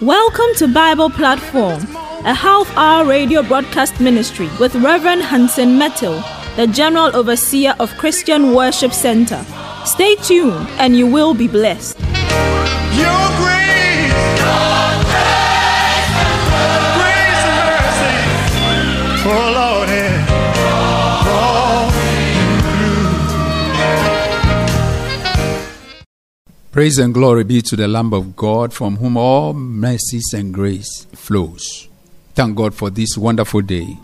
Welcome to Bible Platform, a half hour radio broadcast ministry with Reverend Hansen Mettle, the General Overseer of Christian Worship Center. Stay tuned and you will be blessed. Your Praise and glory be to the Lamb of God from whom all mercies and grace flows. Thank God for this wonderful day.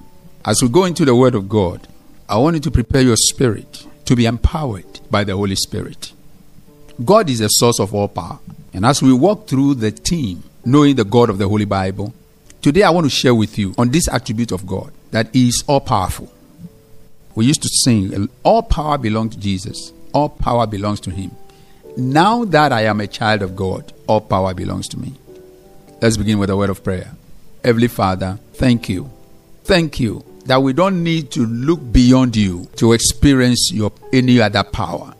As we go into the Word of God, I want you to prepare your spirit to be empowered by the Holy Spirit. God is the source of all power. And as we walk through the theme, knowing the God of the Holy Bible, today I want to share with you on this attribute of God that He is all powerful. We used to sing, All power belongs to Jesus, all power belongs to Him. Now that I am a child of God, all power belongs to me. Let's begin with a word of prayer. Heavenly Father, thank you. Thank you that we don't need to look beyond you to experience your any other power.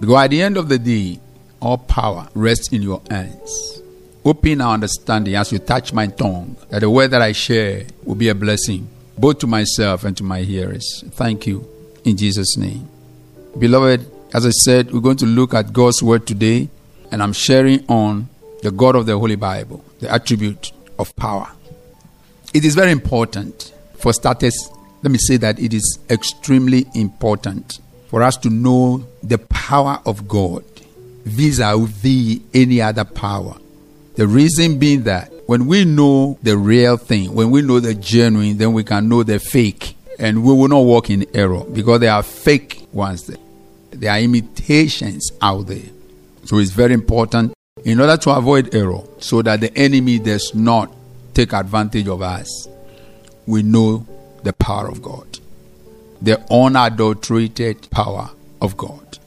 Because at the end of the day, all power rests in your hands. Open our understanding as you touch my tongue, that the word that I share will be a blessing, both to myself and to my hearers. Thank you. In Jesus' name. Beloved, as I said, we're going to look at God's word today, and I'm sharing on the God of the Holy Bible, the attribute of power. It is very important. For starters, let me say that it is extremely important for us to know the power of God vis a vis any other power. The reason being that when we know the real thing, when we know the genuine, then we can know the fake. And we will not walk in error because there are fake ones there. There are imitations out there. So it's very important in order to avoid error so that the enemy does not take advantage of us. We know the power of God, the unadulterated power of God.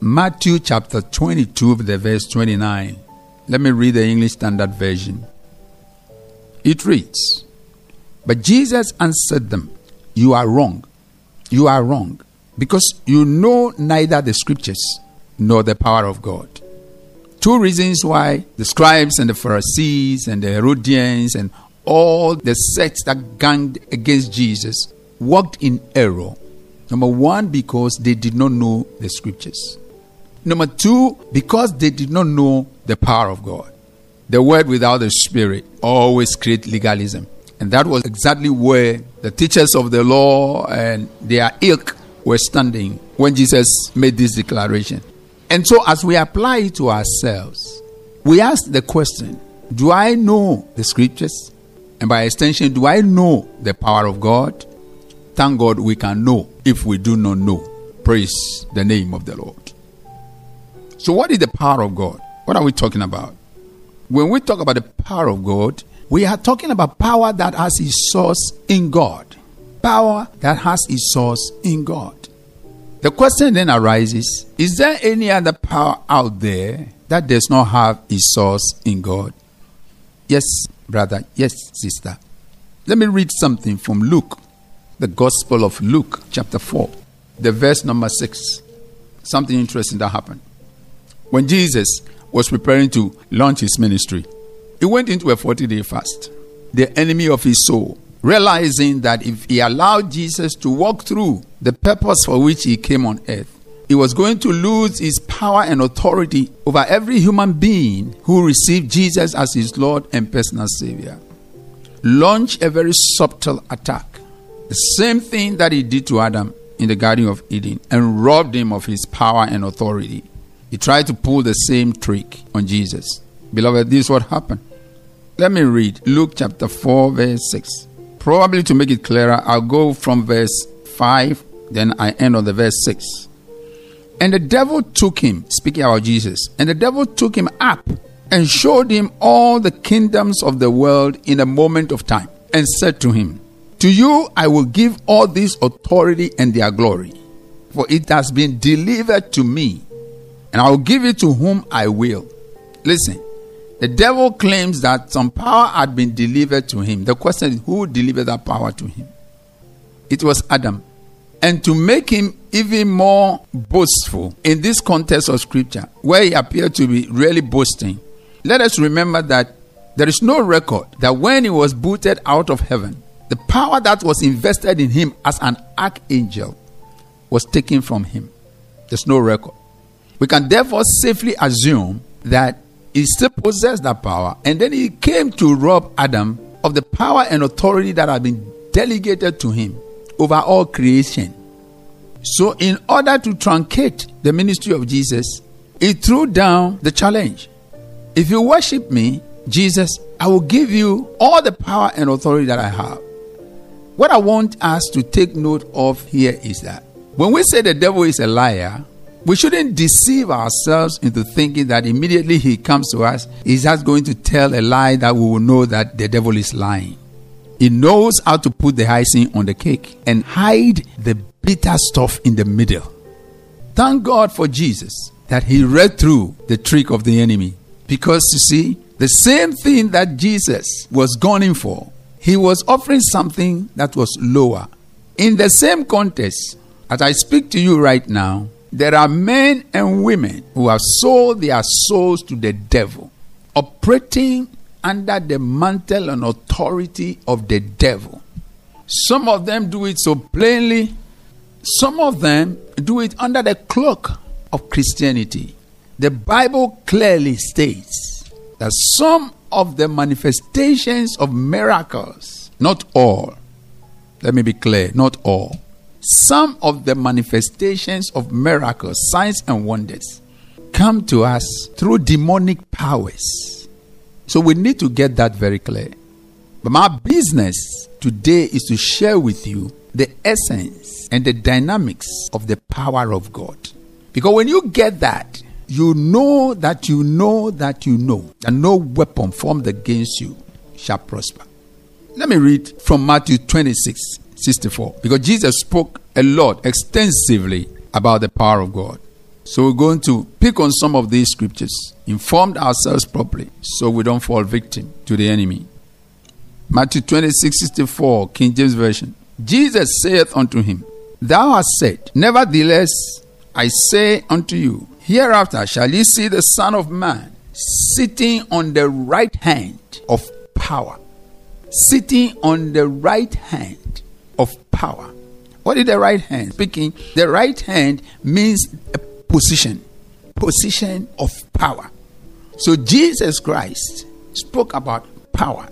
Matthew chapter 22, the verse 29. Let me read the English Standard Version. It reads, But Jesus answered them, You are wrong. You are wrong, because you know neither the scriptures nor the power of God. Two reasons why the scribes and the Pharisees and the Herodians and all the sects that ganged against Jesus walked in error. Number one, because they did not know the scriptures. Number two, because they did not know the power of God. The word without the spirit always creates legalism. And that was exactly where the teachers of the law and their ilk were standing when Jesus made this declaration. And so, as we apply it to ourselves, we ask the question Do I know the scriptures? And by extension, do I know the power of God? Thank God we can know if we do not know. Praise the name of the Lord. So, what is the power of God? What are we talking about? When we talk about the power of God, we are talking about power that has its source in God. Power that has its source in God. The question then arises Is there any other power out there that does not have its source in God? Yes, brother. Yes, sister. Let me read something from Luke, the Gospel of Luke, chapter 4, the verse number 6. Something interesting that happened. When Jesus was preparing to launch his ministry, he went into a 40 day fast. The enemy of his soul, realizing that if he allowed Jesus to walk through the purpose for which he came on earth, he was going to lose his power and authority over every human being who received Jesus as his Lord and personal Savior. Launch a very subtle attack. The same thing that he did to Adam in the Garden of Eden and robbed him of his power and authority. He tried to pull the same trick on Jesus. Beloved, this is what happened. Let me read Luke chapter 4, verse 6. Probably to make it clearer, I'll go from verse 5, then I end on the verse 6. And the devil took him, speaking about Jesus, and the devil took him up and showed him all the kingdoms of the world in a moment of time, and said to him, To you I will give all this authority and their glory, for it has been delivered to me, and I will give it to whom I will. Listen, The devil claims that some power had been delivered to him. The question is who delivered that power to him? It was Adam. And to make him even more boastful in this context of scripture, where he appeared to be really boasting, let us remember that there is no record that when he was booted out of heaven, the power that was invested in him as an archangel was taken from him. There's no record. We can therefore safely assume that he still possessed that power, and then he came to rob Adam of the power and authority that had been delegated to him over all creation. So, in order to truncate the ministry of Jesus, he threw down the challenge. If you worship me, Jesus, I will give you all the power and authority that I have. What I want us to take note of here is that when we say the devil is a liar, we shouldn't deceive ourselves into thinking that immediately he comes to us, he's just going to tell a lie that we will know that the devil is lying. He knows how to put the icing on the cake and hide the bitter stuff in the middle. Thank God for Jesus that he read through the trick of the enemy. Because you see, the same thing that Jesus was gunning for, he was offering something that was lower. In the same context, as I speak to you right now, there are men and women who have sold their souls to the devil, operating under the mantle and authority of the devil. Some of them do it so plainly, some of them do it under the cloak of Christianity. The Bible clearly states that some of the manifestations of miracles, not all, let me be clear, not all, some of the manifestations of miracles, signs, and wonders come to us through demonic powers. So we need to get that very clear. But my business today is to share with you the essence and the dynamics of the power of God. Because when you get that, you know that you know that you know that no weapon formed against you shall prosper. Let me read from Matthew 26 64 because Jesus spoke a lot extensively about the power of God. So we're going to pick on some of these scriptures, informed ourselves properly so we don't fall victim to the enemy. Matthew 26 64, King James Version. Jesus saith unto him, Thou hast said, Nevertheless, I say unto you, Hereafter shall ye see the Son of Man sitting on the right hand of power. Sitting on the right hand of power. What is the right hand? Speaking, the right hand means a position, position of power. So Jesus Christ spoke about power.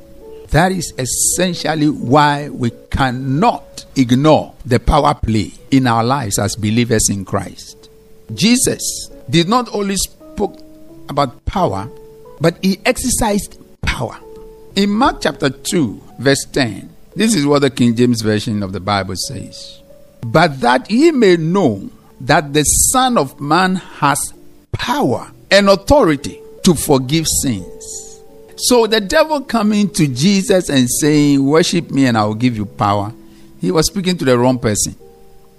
That is essentially why we cannot ignore the power play in our lives as believers in Christ. Jesus did not only spoke about power, but he exercised power. In Mark chapter 2, verse 10, this is what the King James Version of the Bible says. But that ye may know that the Son of Man has power and authority to forgive sins. So the devil coming to Jesus and saying, Worship me and I will give you power, he was speaking to the wrong person.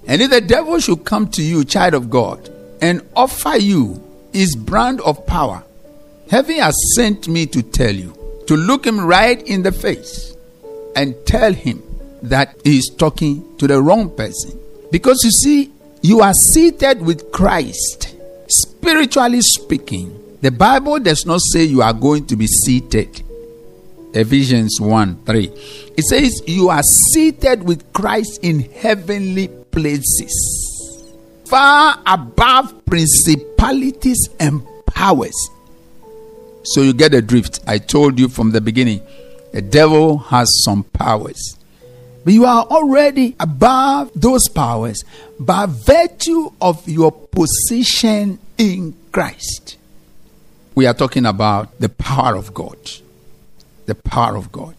And if the devil should come to you, child of God, and offer you his brand of power, heaven has sent me to tell you to look him right in the face and tell him that he is talking to the wrong person. Because you see, you are seated with Christ. Spiritually speaking, the Bible does not say you are going to be seated. Ephesians 1 3. It says you are seated with Christ in heavenly places, far above principalities and powers. So you get the drift. I told you from the beginning the devil has some powers. But you are already above those powers by virtue of your position in Christ. We are talking about the power of God. The power of God.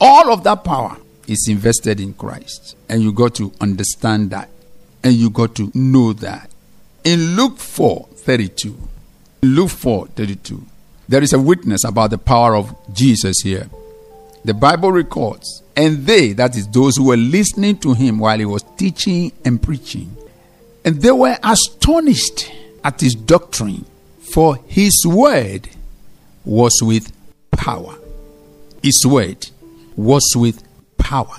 All of that power is invested in Christ. And you got to understand that. And you got to know that. In Luke 4 32, Luke 4 32, there is a witness about the power of Jesus here. The Bible records, and they, that is those who were listening to him while he was teaching and preaching, and they were astonished at his doctrine, for his word was with power. His word was with power.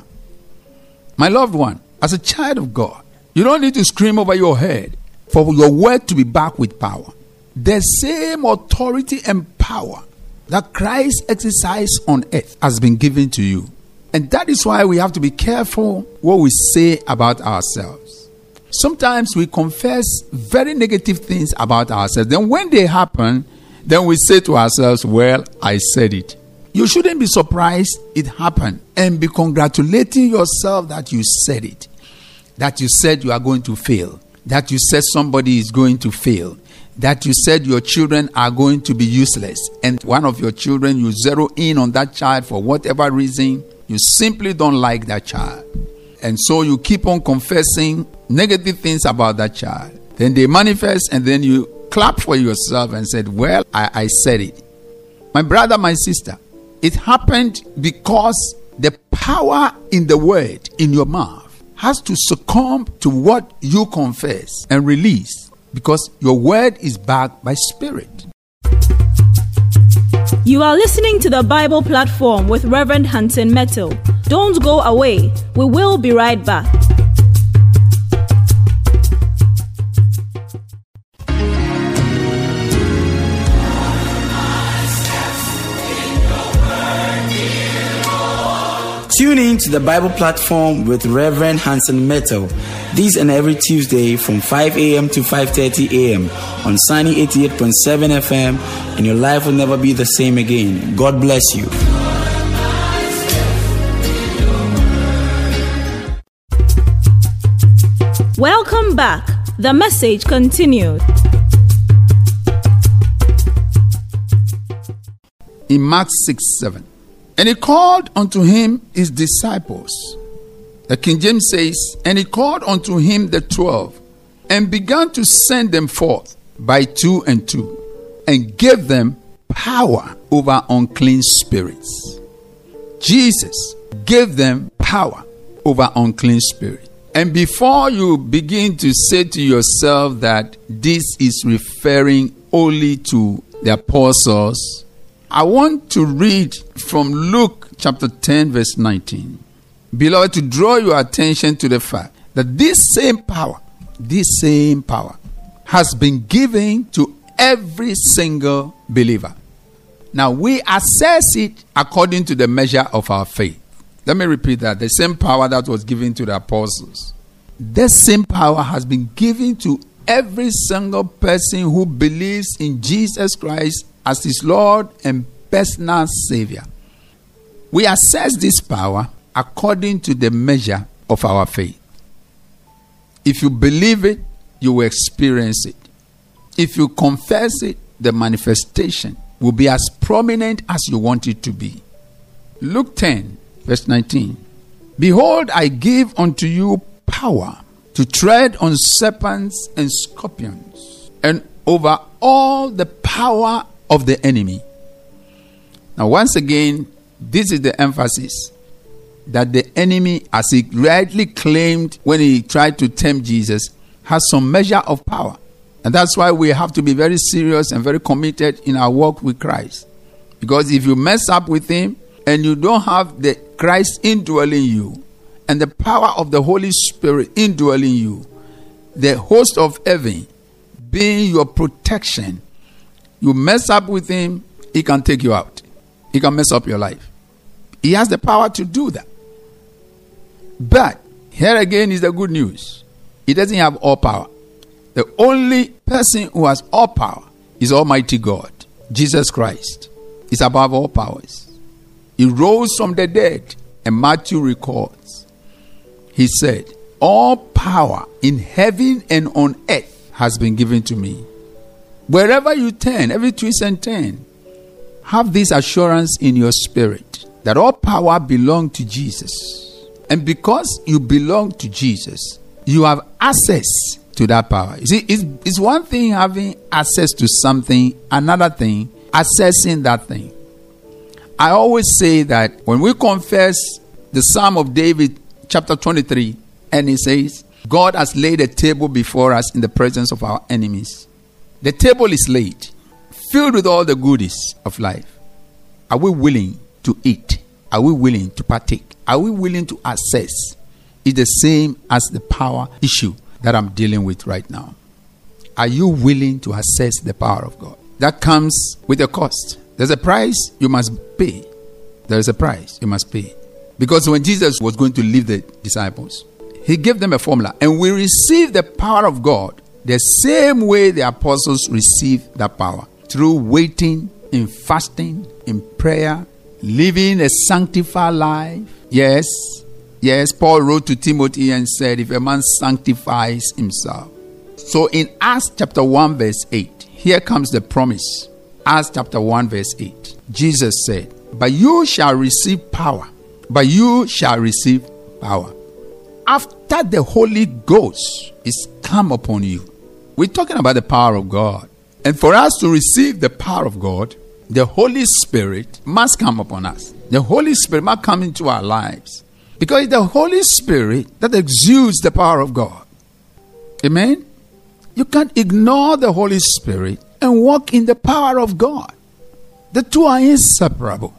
My loved one, as a child of God, you don't need to scream over your head for your word to be back with power. The same authority and power that Christ exercised on earth has been given to you. And that is why we have to be careful what we say about ourselves. Sometimes we confess very negative things about ourselves. Then when they happen, then we say to ourselves, Well, I said it. You shouldn't be surprised it happened and be congratulating yourself that you said it. That you said you are going to fail. That you said somebody is going to fail. That you said your children are going to be useless. And one of your children, you zero in on that child for whatever reason. You simply don't like that child. And so you keep on confessing negative things about that child. Then they manifest, and then you clap for yourself and said, Well, I, I said it. My brother, my sister, it happened because the power in the word in your mouth has to succumb to what you confess and release because your word is backed by spirit. You are listening to the Bible platform with Reverend Hansen Mettle. Don't go away. We will be right back. Tune in to the Bible platform with Reverend Hansen Mettle. This and every Tuesday from 5 a.m. to 5:30 a.m. on Sunny 88.7 FM, and your life will never be the same again. God bless you. Welcome back. The message continued. In Mark 6 7. And he called unto him his disciples. The King James says, And he called unto him the twelve, and began to send them forth by two and two, and gave them power over unclean spirits. Jesus gave them power over unclean spirits. And before you begin to say to yourself that this is referring only to the apostles, I want to read from Luke chapter 10, verse 19. Beloved, to draw your attention to the fact that this same power, this same power, has been given to every single believer. Now we assess it according to the measure of our faith. Let me repeat that. The same power that was given to the apostles, this same power has been given to every single person who believes in Jesus Christ as his Lord and personal Savior. We assess this power according to the measure of our faith. If you believe it, you will experience it. If you confess it, the manifestation will be as prominent as you want it to be. Luke 10, verse 19. Behold, I give unto you power to tread on serpents and scorpions, and over all the power of the enemy. Now, once again, this is the emphasis that the enemy, as he rightly claimed when he tried to tempt Jesus, has some measure of power. And that's why we have to be very serious and very committed in our walk with Christ. Because if you mess up with him and you don't have the Christ indwelling you and the power of the Holy Spirit indwelling you, the host of heaven being your protection, you mess up with him, he can take you out. He can mess up your life. He has the power to do that. But here again is the good news. He doesn't have all power. The only person who has all power is Almighty God, Jesus Christ. Is above all powers. He rose from the dead, and Matthew records. He said, All power in heaven and on earth has been given to me. Wherever you turn, every twist and turn, have this assurance in your spirit that all power belongs to Jesus. And because you belong to Jesus, you have access to that power. You see, it's, it's one thing having access to something, another thing, accessing that thing. I always say that when we confess the Psalm of David, chapter 23, and it says, God has laid a table before us in the presence of our enemies. The table is laid filled with all the goodies of life. Are we willing to eat? Are we willing to partake? Are we willing to access? It's the same as the power issue that I'm dealing with right now. Are you willing to access the power of God? That comes with a cost. There's a price you must pay. There is a price you must pay. Because when Jesus was going to leave the disciples, he gave them a formula, and we receive the power of God the same way the apostles received that power through waiting in fasting, in prayer, living a sanctified life. Yes, yes, Paul wrote to Timothy and said, If a man sanctifies himself. So in Acts chapter 1, verse 8, here comes the promise. Acts chapter 1, verse 8. Jesus said, But you shall receive power. But you shall receive power. After the Holy Ghost is come upon you. We're talking about the power of God. And for us to receive the power of God, the Holy Spirit must come upon us. The Holy Spirit must come into our lives. Because it's the Holy Spirit that exudes the power of God. Amen? You can't ignore the Holy Spirit and walk in the power of God. The two are inseparable.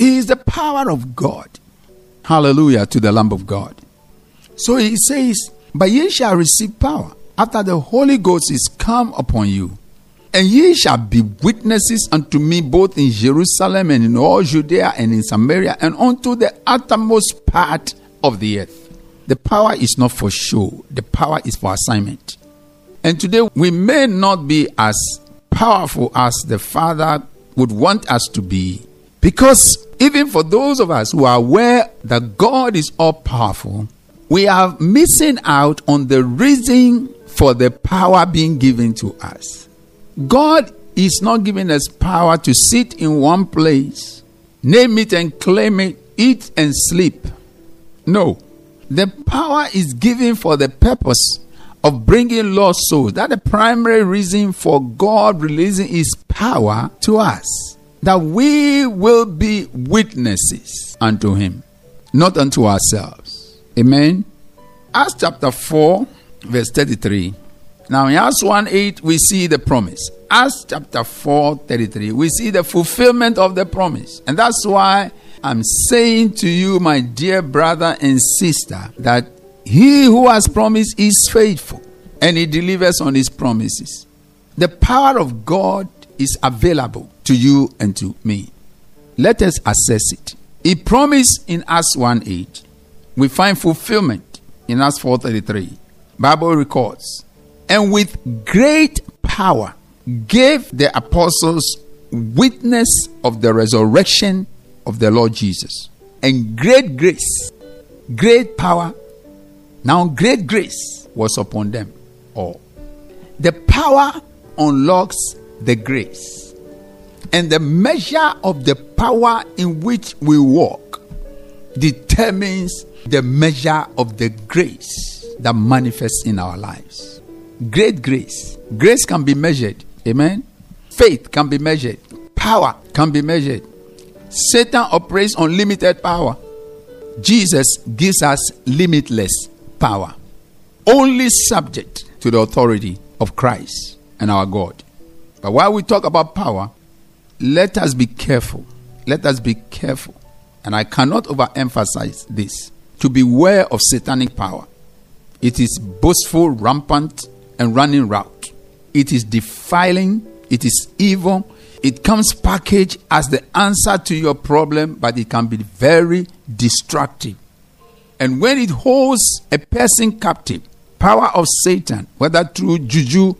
Is the power of God. Hallelujah to the Lamb of God. So he says, But ye shall receive power after the Holy Ghost is come upon you. And ye shall be witnesses unto me both in Jerusalem and in all Judea and in Samaria and unto the uttermost part of the earth. The power is not for show, the power is for assignment. And today we may not be as powerful as the Father would want us to be. Because even for those of us who are aware that God is all powerful, we are missing out on the reason for the power being given to us. God is not giving us power to sit in one place, name it and claim it, eat and sleep. No. The power is given for the purpose of bringing lost souls. That's the primary reason for God releasing His power to us. That we will be witnesses unto Him, not unto ourselves. Amen. Acts chapter 4, verse 33. Now in Acts 1 8, we see the promise. Acts chapter 4 33, we see the fulfillment of the promise. And that's why I'm saying to you, my dear brother and sister, that he who has promised is faithful and he delivers on his promises. The power of God is available to you and to me. Let us assess it. He promised in Acts 1 8. We find fulfillment in Acts 4:33. Bible records, and with great power gave the apostles witness of the resurrection of the Lord Jesus. And great grace, great power, now great grace was upon them all. The power unlocks the grace. And the measure of the power in which we walk determines the measure of the grace that manifests in our lives. Great grace. Grace can be measured. Amen. Faith can be measured. Power can be measured. Satan operates on limited power. Jesus gives us limitless power. Only subject to the authority of Christ and our God. But while we talk about power, let us be careful. Let us be careful. And I cannot overemphasize this to beware of satanic power. It is boastful, rampant, and running route. It is defiling, it is evil. It comes packaged as the answer to your problem, but it can be very destructive. And when it holds a person captive, power of Satan, whether through juju,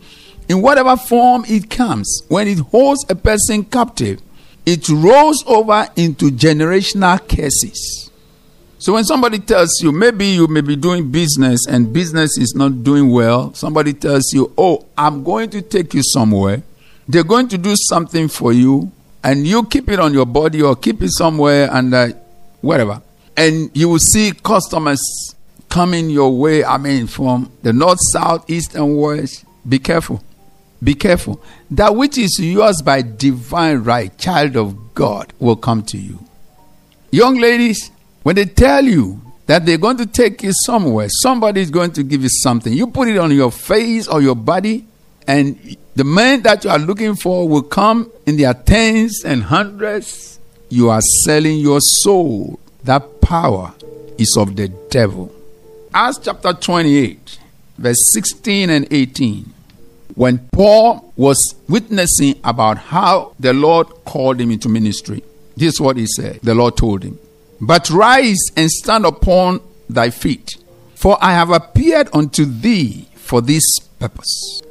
in whatever form it comes, when it holds a person captive, it rolls over into generational curses. So when somebody tells you, maybe you may be doing business and business is not doing well, somebody tells you, oh, I'm going to take you somewhere. They're going to do something for you, and you keep it on your body or keep it somewhere and uh, whatever. And you will see customers coming your way, I mean, from the north, south, east, and west. Be careful. Be careful. That which is yours by divine right, child of God, will come to you. Young ladies, when they tell you that they're going to take you somewhere, somebody is going to give you something. You put it on your face or your body, And the men that you are looking for will come in their tens and hundreds. You are selling your soul. That power is of the devil. Acts chapter 28, verse 16 and 18. When Paul was witnessing about how the Lord called him into ministry, this is what he said. The Lord told him, But rise and stand upon thy feet, for I have appeared unto thee for this purpose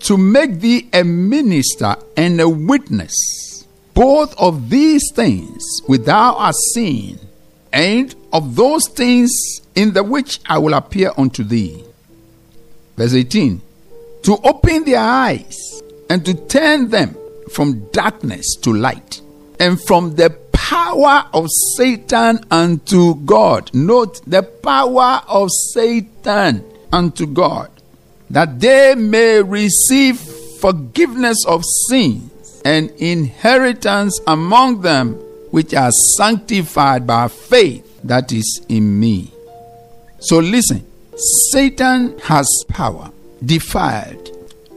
to make thee a minister and a witness, both of these things which thou hast seen, and of those things in the which I will appear unto thee. Verse 18 To open their eyes and to turn them from darkness to light, and from the power of Satan unto God. Note the power of Satan unto God that they may receive forgiveness of sins and inheritance among them which are sanctified by faith that is in me. So listen, Satan has power, defiled,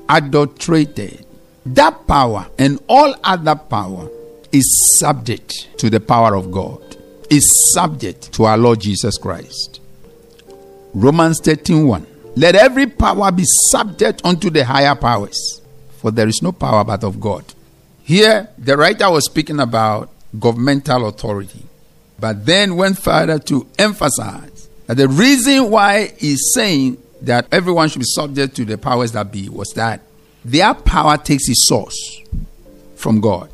adulterated. That power and all other power is subject to the power of God, is subject to our Lord Jesus Christ. Romans 13 1. Let every power be subject unto the higher powers, for there is no power but of God. Here, the writer was speaking about governmental authority, but then went further to emphasize that the reason why he's saying that everyone should be subject to the powers that be was that their power takes its source from God.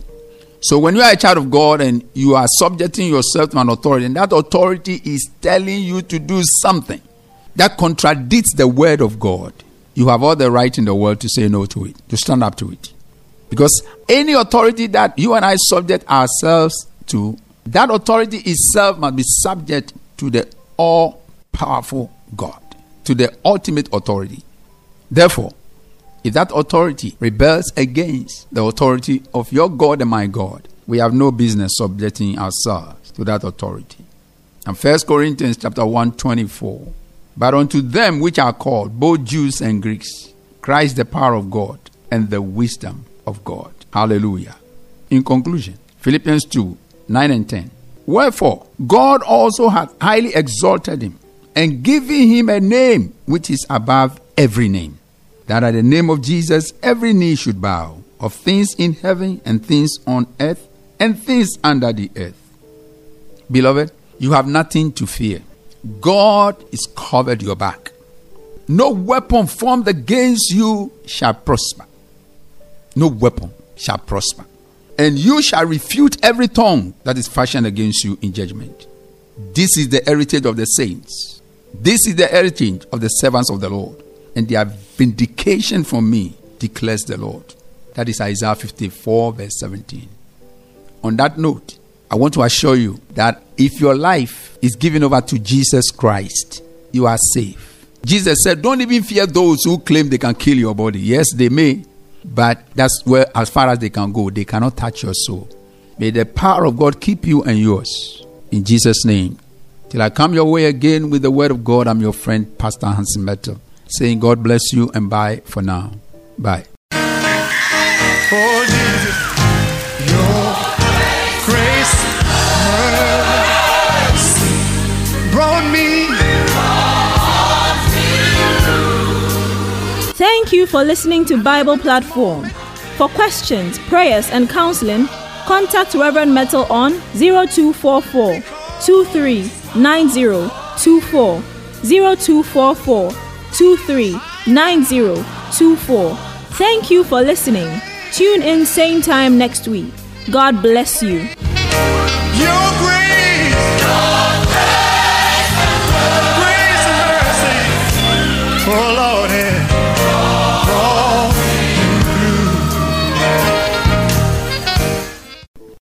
So when you are a child of God and you are subjecting yourself to an authority, and that authority is telling you to do something, that contradicts the word of God, you have all the right in the world to say no to it, to stand up to it. Because any authority that you and I subject ourselves to, that authority itself must be subject to the all powerful God, to the ultimate authority. Therefore, if that authority rebels against the authority of your God and my God, we have no business subjecting ourselves to that authority. And 1 Corinthians chapter 1 24 but unto them which are called, both Jews and Greeks, Christ the power of God and the wisdom of God. Hallelujah. In conclusion, Philippians 2 9 and 10. Wherefore, God also hath highly exalted him and giving him a name which is above every name, that at the name of Jesus every knee should bow, of things in heaven and things on earth and things under the earth. Beloved, you have nothing to fear. God is covered your back. No weapon formed against you shall prosper. No weapon shall prosper. And you shall refute every tongue that is fashioned against you in judgment. This is the heritage of the saints. This is the heritage of the servants of the Lord. And their vindication from me declares the Lord. That is Isaiah 54, verse 17. On that note, I want to assure you that if your life is given over to Jesus Christ, you are safe. Jesus said, Don't even fear those who claim they can kill your body. Yes, they may, but that's where, as far as they can go, they cannot touch your soul. May the power of God keep you and yours. In Jesus' name. Till I come your way again with the word of God, I'm your friend, Pastor Hansen Mettle, saying, God bless you and bye for now. Bye. Oh, Jesus, your grace, mercy brought me. Thank you for listening to Bible Platform. For questions, prayers, and counseling, contact Reverend Mettle on 0244 239024 0244 239024. Thank you for listening. Tune in same time next week. God bless you.